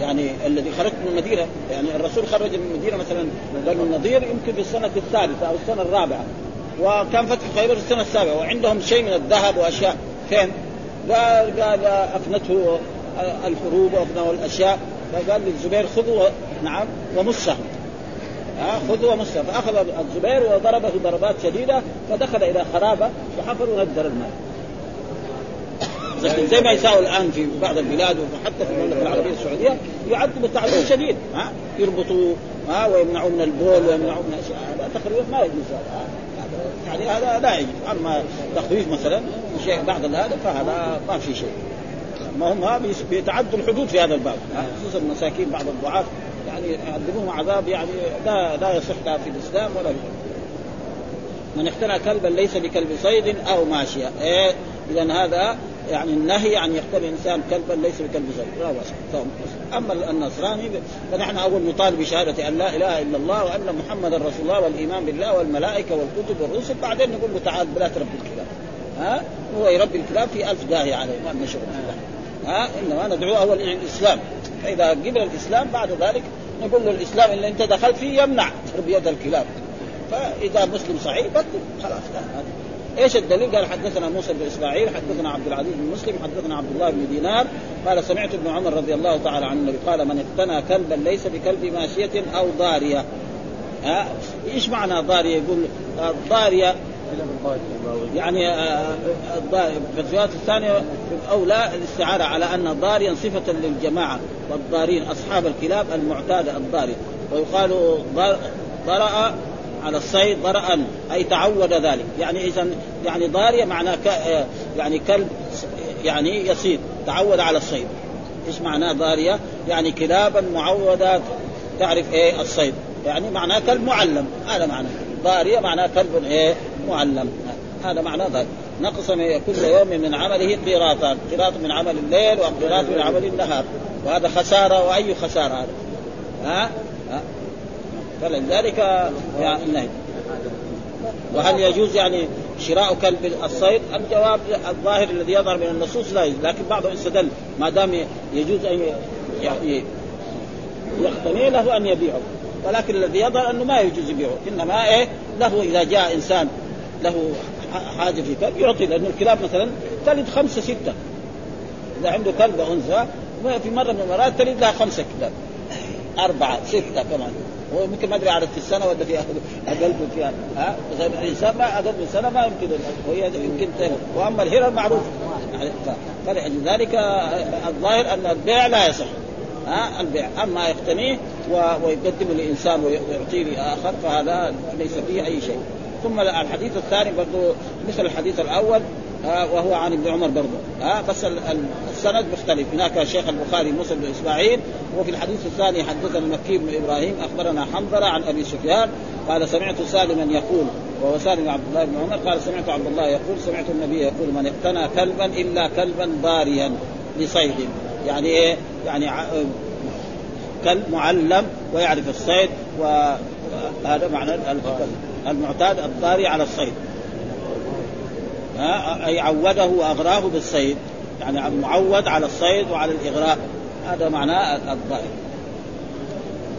يعني الذي خرجت من المدينة يعني الرسول خرج من المدينة مثلا بنو النضير يمكن في السنة الثالثة أو السنة الرابعة وكان فتح خيبر السنة السابعة وعندهم شيء من الذهب وأشياء. فين؟ قال قال أفنته الحروب وابنه الأشياء. فقال للزبير خذوا نعم ومسه. خذوا ومسه. فأخذ الزبير وضربه ضربات شديدة فدخل إلى خرابة وحفر وندر المال. لكن زي ما يساوي الآن في بعض البلاد وحتى في المملكة العربية السعودية يعذبوا تعذيب شديد ها؟ يربطوا ها؟ ويمنعوا من البول ويمنعوا من أشياء. هذا تقريبا ما يجوز هذا يعني هذا لا يجوز. أما تخويف مثلا شيء بعد هذا فهذا ما في شيء. ما هم بيتعدوا الحدود في هذا الباب خصوصا المساكين بعض الضعاف. يعني يعذبوهم عذاب يعني لا لا يصح لا في الإسلام ولا في من اقتنى كلبا ليس بكلب صيد أو ماشية. إيه؟ اذا هذا يعني النهي عن يقتل الإنسان كلبا ليس بكلب صيد لا بأس. أما النصراني فنحن اول نطالب بشهادة أن لا إله إلا الله وأن محمدا رسول الله والإيمان بالله والملائكة والكتب والرسل. بعدين نقول له تعال بلا تربي الكلاب. ها؟ هو يربي الكلاب في ألف داهية عليه. ما لنا شغل ها؟ إنما ندعوه إلى الإسلام. فإذا قبل الإسلام بعد ذلك نقول له الإسلام اللي أنت دخلت فيه يمنع تربية الكلاب. فإذا مسلم صحيح بطل خلاص. لا. إيش الدليل؟ قال حدثنا موسى بن إسماعيل، حدثنا عبد العزيز بن مسلم، حدثنا عبد الله بن دينار، قال سمعت ابن عمر رضي الله تعالى عن النبي قال من اقتنى كلبا ليس بكلب ماشية أو ضارية. ها إيش معنى ضارية؟ يقول ضارية يعني في الروايات الثانية أولى الاستعارة على أن ضاريا صفة للجماعة والضارين أصحاب الكلاب المعتادة الضاري ويقال ضرأ على الصيد ضرأ أي تعود ذلك. يعني إذا يعني ضارية معناه ك... يعني كلب يعني يصيد تعود على الصيد. إيش معناه ضارية؟ يعني كلابا معودة تعرف إيه الصيد. يعني معناه كلب معلم. هذا معناه. ضارية معناه كلب إيه معلم. هذا معناه ذلك نقص كل يوم من عمله قيراطان قيراط من عمل الليل وقيراط من عمل النهار. وهذا خسارة وأي خسارة هذا؟ ها؟ فلذلك يعني النهي. وهل يجوز يعني شراء كلب الصيد؟ الجواب الظاهر الذي يظهر من النصوص لا يجوز لكن بعضهم استدل ما دام يجوز أن يعني يقتني له أن يبيعه. ولكن الذي يظهر أنه ما يجوز يبيعه. إنما إيه؟ له إذا جاء إنسان له حاجة في كلب يعطي لأنه الكلاب مثلا تلد خمسة ستة. إذا عنده كلب أنثى في مرة من المرات تلد لها خمسة كلاب. أربعة ستة كمان. هو يمكن ما أدري عدد في السنة ولا في أقل فيها. ها؟ الانسان ما أقل من سنة ما يمكن وهي يمكن تلد وأما الهرة معروف. يعني فلذلك الظاهر أن البيع لا يصح. ها؟ البيع. أما يقتنيه ويقدمه لإنسان ويعطيه لآخر فهذا ليس فيه أي شيء. ثم الحديث الثاني برضه مثل الحديث الأول وهو عن ابن عمر برضه. ها بس السند مختلف. هناك الشيخ البخاري موسى بن إسماعيل وفي الحديث الثاني حدثنا المكي بن إبراهيم أخبرنا حنظلة عن أبي سفيان قال سمعت سالما يقول وهو سالم عبد الله بن عمر قال سمعت عبد الله يقول سمعت النبي يقول من اقتنى كلبا إلا كلبا باريا لصيد. يعني إيه؟ يعني كلب معلم ويعرف الصيد وهذا معنى المعتاد الطاري على الصيد. أي عوده وأغراه بالصيد. يعني معود على الصيد وعلى الإغراء. هذا معناه الظاهر.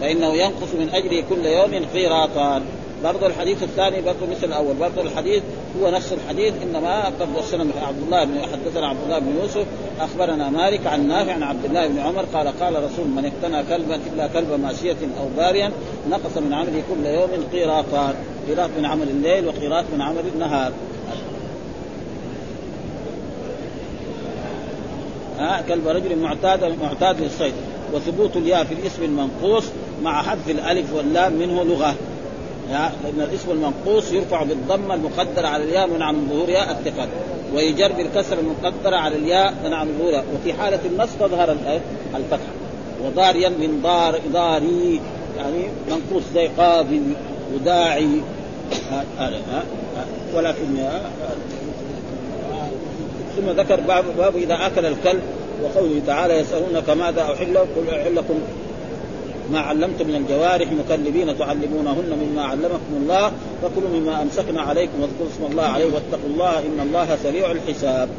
فإنه ينقص من اجله كل يوم قيراطان برضه الحديث الثاني برضه مثل الأول. برضه الحديث هو نفس الحديث إنما قد وصلنا عبد الله بن حدثنا عبد الله بن يوسف أخبرنا مالك عن نافع عن عبد الله بن عمر قال قال رسول من اقتنى كلبا إلا كلب ماشية أو باريا نقص من عمله كل يوم قيراطان قيراط من عمل الليل وقيراط من عمل النهار. ها كلب رجل معتاد معتاد للصيد. وثبوت الياء في الاسم المنقوص مع حذف الألف واللام منه لغة. لأن الاسم المنقوص يرفع بالضمه المقدرة على الياء منع من ظهورها الثقل. ويجر بالكسر المقدرة على الياء منع من ظهورها وفي حالة النص تظهر الفتحه وضاريا من دار داري يعني منقوص زي قاضي وداعي. ولكن ثم ذكر باب, باب إذا أكل الكلب وقوله تعالى يسألونك ماذا أحل قل أحل لكم ما علمتم من الجوارح مكلبين تعلمونهن مما علمكم الله فكلوا مما أمسكنا عليكم واذكروا اسم الله عليه واتقوا الله إن الله سريع الحساب.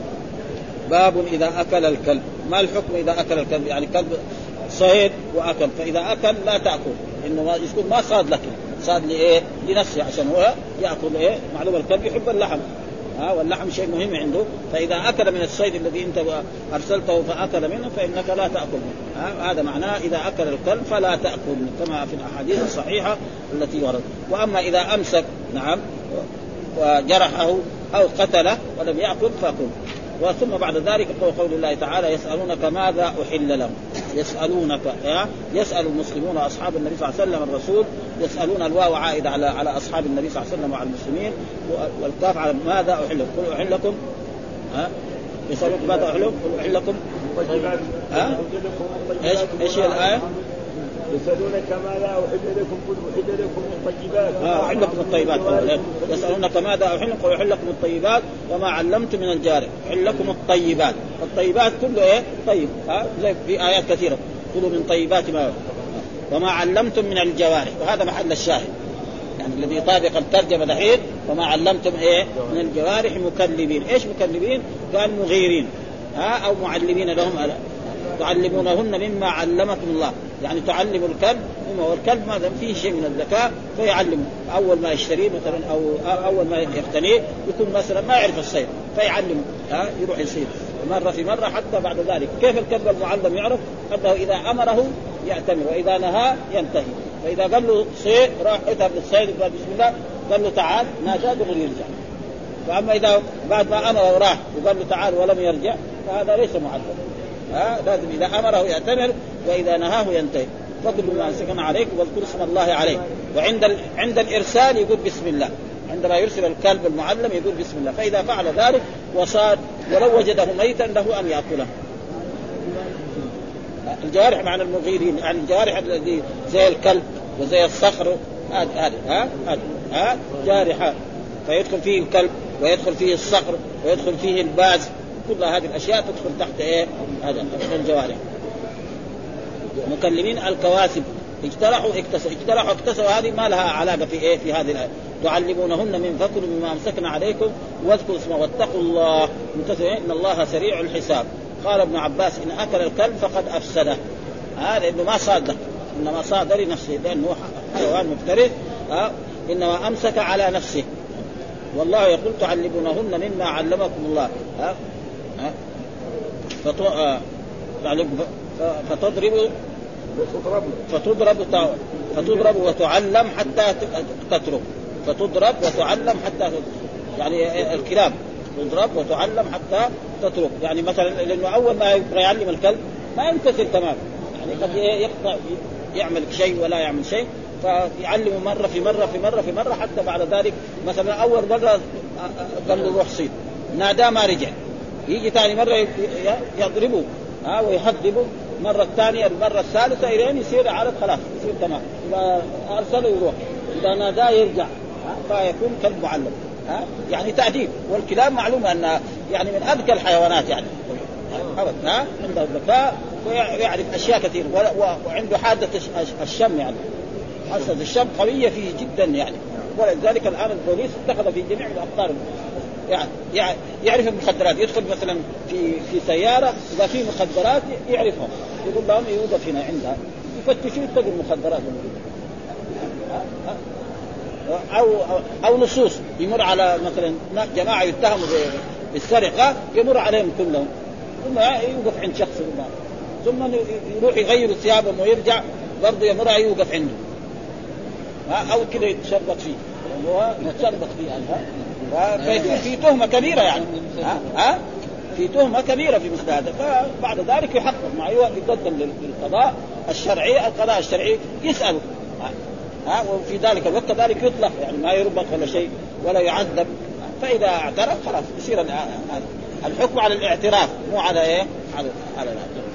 باب إذا أكل الكلب. ما الحكم إذا أكل الكلب؟ يعني كلب صيد وأكل. فإذا أكل لا تأكل. انه يكون ما صاد لك. صاد لإيه؟ لنفسه. عشان هو يأكل إيه؟ معلوم الكلب يحب اللحم. ها واللحم شيء مهم عنده. فإذا أكل من الصيد الذي أنت أرسلته فأكل منه فإنك لا تأكل منه. هذا معناه إذا أكل الكلب فلا تأكل كما في الأحاديث الصحيحة التي ورد. وأما إذا أمسك نعم وجرحه أو قتله ولم يأكل فاكل وثم بعد ذلك قول الله تعالى يسألونك ماذا أحل لهم. يسألونك يسأل المسلمون أصحاب النبي صلى الله عليه وسلم الرسول يسألون الواو عائد على على أصحاب النبي صلى الله عليه وسلم وعلى المسلمين والكاف على ماذا أحل لكم؟ قل أحل لكم. ها؟ يسألونك ماذا أحل لكم؟ قل أحل لكم. ها؟ إيش إيش هي الآية؟ يسألونك ماذا أحل لكم قل أحل لكم الطيبات آه أحل لكم الطيبات يسألونك ماذا أحل قل أحل لكم الطيبات وما علمتم من الجارح. أحل لكم الطيبات. الطيبات كله إيه؟ طيب. ها؟ زي في آيات كثيرة. كلوا من طيبات ما وما علمتم من الجوارح. وهذا محل الشاهد. يعني الذي يطابق الترجمة دحين وما علمتم إيه؟ من الجوارح مكلبين. إيش مكلبين؟ قال مغيرين. ها؟ أو معلمين لهم. تعلمونهن مما علمكم الله. يعني تعلم الكلب والكلب ما دام فيه شيء من الذكاء فيعلمه أول ما يشتريه مثلا أو أول ما يقتنيه يكون مثلا ما يعرف الصيد فيعلمه ها يروح يصيد. مرة في مرة حتى بعد ذلك. كيف الكلب المعلم يعرف؟ أنه إذا أمره يأتمر وإذا نهى ينتهي. فإذا قال له صيد راح اذهب للصيد قال بسم الله قال له تعال نادى دغري يرجع. فأما إذا بعد ما أمره وراح وقال له تعال ولم يرجع فهذا ليس معلم. ها لازم إذا أمره يأتمر وإذا نهاه ينتهي. فضل ما سكن عليكم واذكروا اسم الله عليه وعند. عند الإرسال يقول بسم الله. عندما يرسل الكلب المعلم يقول بسم الله. فإذا فعل ذلك وصاد ولو وجده ميتا له أن يأكله. الجوارح معنى المغيرين يعني الجوارح الذي زي الكلب وزي الصخر هذه هذه ها؟ ها؟ جارحة. فيدخل فيه الكلب ويدخل فيه الصخر ويدخل فيه الباز. كل هذه الأشياء تدخل تحت إيه؟ هذا الجوارح. مكلمين الكواسب اجترحوا اكتسبوا اجترحوا اكتسبوا هذه ما لها علاقة في إيه؟ في هذه الآية. تعلمونهن من فكر مما امسكن عليكم. واذكروا اسمه واتقوا الله. إن الله سريع الحساب. قال ابن عباس إن أكل الكلب فقد أفسده. هذا لأنه ما صاد إنما صاد لنفسه. لأنه حيوان مفترس. ها إنما أمسك على نفسه. والله يقول تعلمونهن مما علمكم الله. ها فتضرب فتضرب فتضرب وتعلم حتى تترك. فتضرب وتعلم حتى يعني الكلاب تضرب وتعلم حتى تترك. يعني مثلا لأنه أول ما يعلم الكلب ما يمتثل تماما. يعني قد يقطع يعمل شيء ولا يعمل شيء. فيعلمه مرة في مرة في مرة في مرة حتى بعد ذلك. مثلا أول مرة قال له روح صيد. ناداه ما رجع. يجي ثاني مرة يضربه ها ويهذبه المرة الثانية المرة الثالثة إلين يصير عدد خلاص يصير تمام. إذا أرسله يروح. إذا ناداه يرجع فيكون كلب معلم ها. يعني تأديب. والكلاب معلومة أنها يعني من أذكى الحيوانات يعني. أبد ها عنده الذكاء ويعرف أشياء كثير وعنده حادة الشم يعني. حاسة الشم قوية فيه جدا يعني. ولذلك الآن البوليس اتخذ في جميع الأقطار يعني يعرف المخدرات. يدخل مثلا في في سيارة إذا في مخدرات يعرفهم يقول لهم يوقف هنا عندها. يفتشوا يتقوا المخدرات. أو, أو أو نصوص يمر على مثلا جماعة يتهموا بالسرقة يمر عليهم كلهم. ثم يوقف عند شخص ثم يروح يغير ثيابهم ويرجع برضه يمر يوقف عنده. أو كذا يتشربط فيه. هو يتشربط فيه يعني فيكون في تهمة كبيرة يعني. ها, ها؟ في تهمة كبيرة في مثل هذا. فبعد ذلك يحقق مع يقدم للقضاء الشرعي القضاء الشرعي يساله ها؟ وفي ذلك الوقت كذلك يطلق. يعني ما يربط ولا شيء ولا يعذب. فإذا اعترف خلاص يصير الحكم على الاعتراف مو على إيه؟ على على الاعتراف.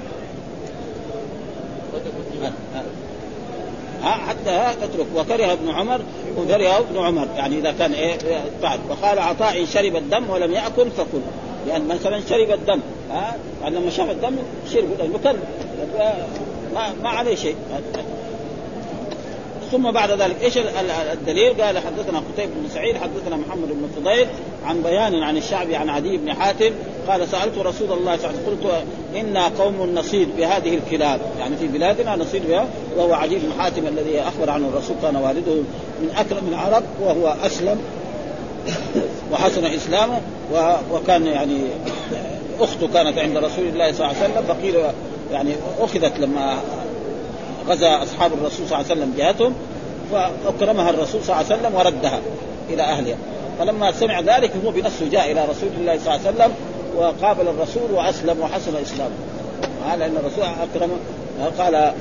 ها حتى اترك. وكره ابن عمر وكره ابن عمر. يعني إذا كان إيه فعل وقال عطاء شرب الدم ولم يأكل فكل. لأن مثلا شرب الدم ها لما شاف الدم شرب كلب ما, ما عليه شيء. ثم بعد ذلك إيش الدليل؟ قال حدثنا قتيبة بن سعيد حدثنا محمد بن فضيل عن بيان عن الشعبي عن عدي بن حاتم قال سألت رسول الله صلى الله عليه وسلم قلت إنا قوم نصيد بهذه الكلاب يعني في بلادنا نصيد بها وهو عدي بن حاتم الذي أخبر عنه الرسول كان والده من أكرم العرب وهو أسلم وحسن إسلامه وكان يعني أخته كانت عند رسول الله صلى الله عليه وسلم فقيل يعني أخذت لما غزا أصحاب الرسول صلى الله عليه وسلم جهتهم فاكرمها الرسول صلى الله عليه وسلم وردها إلى أهلها. فلما سمع ذلك هو بنفسه جاء إلى رسول الله صلى الله عليه وسلم وقابل الرسول وأسلم وحسن إسلامه. هذا إن الرسول اكرمه قال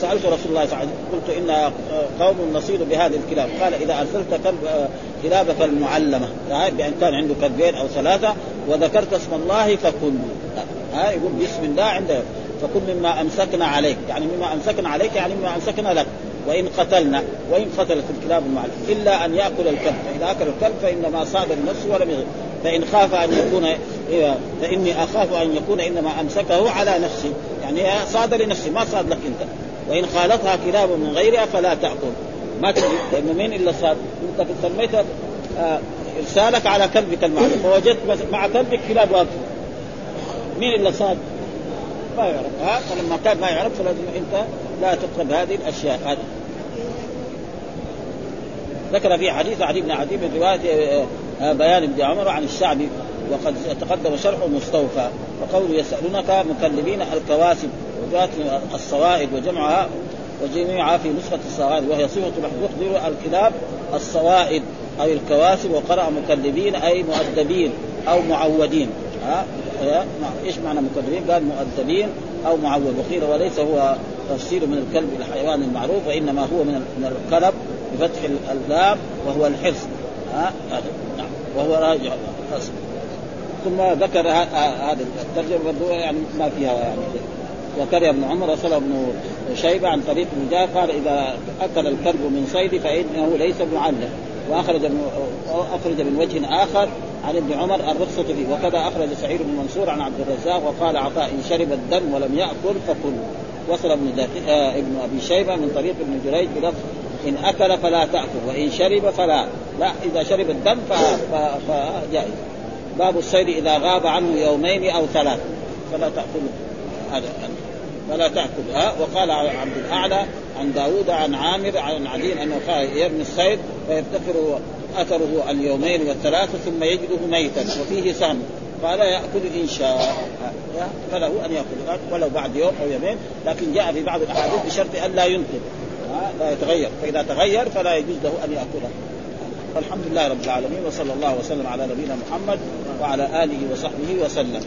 سألت رسول الله صلى الله عليه وسلم قلت إن قوم نصيد بهذه الكلاب. قال إذا أرسلت كلب كلابك المعلمة يعني بأن كان عنده كلبين أو ثلاثة وذكرت اسم الله ها يقول بسم الله عند فكل مما أمسكنا عليك. يعني مما أمسكنا عليك يعني مما أمسكنا لك. وإن قتلنا وإن قتلت الكلاب المعلم. إلا أن يأكل الكلب. فإذا أكل الكلب فإنما صاد لنفسه ولم يغل فإن خاف أن يكون فإني أخاف أن يكون إنما أمسكه على نفسي. يعني صاد لنفسي ما صاد لك أنت. وإن خالطها كلاب من غيرها فلا تأكل. ما تجي لأنه مين إلا صاد؟ أنت سميت آه إرسالك على كلبك المعلم. فوجدت مع كلبك كلاب واقفه مين اللي صاد؟ ما يعرف. ها؟ فلما كان ما يعرف فلازم أنت لا تقرب هذه الأشياء. هذه. ذكر في حديث عدي بن عدي من رواية آه، بيان ابن عمر عن الشعبي وقد تقدم شرحه مستوفى وقوله يسألونك مكلبين الكواسب وجاءت الصوائب وجمعها وجميعها في نسخة الصوائب وهي صفة يخبر الكلاب الصوائب أو الكواسب وقرأ مكلبين أي مؤدبين أو معودين. ها؟ إيش معنى مكلبين؟ قال مؤدبين أو معود وقيل وليس هو تفسير من الكلب الحيوان المعروف وإنما هو من الكلب بفتح اللام وهو الحرص ها؟ نعم. وهو راجع. ثم ذكر هذه الترجمة برضو يعني ما فيها يعني وكره ابن عمر وصل ابن شيبة عن طريق مجاهد قال إذا أكل الكلب من صيد فإنه ليس معلم. وأخرج من اخرج من وجه آخر عن ابن عمر الرخصة فيه. وكذا أخرج سعيد بن منصور عن عبد الرزاق وقال عطاء إن شرب الدم ولم يأكل فكل. وصل ابن آه ابن أبي شيبة من طريق ابن جريج بلفظ إن أكل فلا تأكل وإن شرب فلا. لا إذا شرب الدم فجائز باب الصيد إذا غاب عنه يومين أو ثلاث فلا تاكله هذا. فلا تأكل. ها؟ وقال عبد الأعلى عن داوود عن عامر عن عدي انه قال يرمي الصيد فيفتكر أثره اليومين والثلاثة ثم يجده ميتا وفيه سهم قال يأكل إن شاء. فله أن يأكل. ولو بعد يوم أو يومين. لكن جاء في بعض الأحاديث بشرط أن لا ينقذ لا يتغير. فإذا تغير فلا يجوز له أن يأكله. والحمد لله رب العالمين وصلى الله وسلم على نبينا محمد وعلى آله وصحبه وسلم.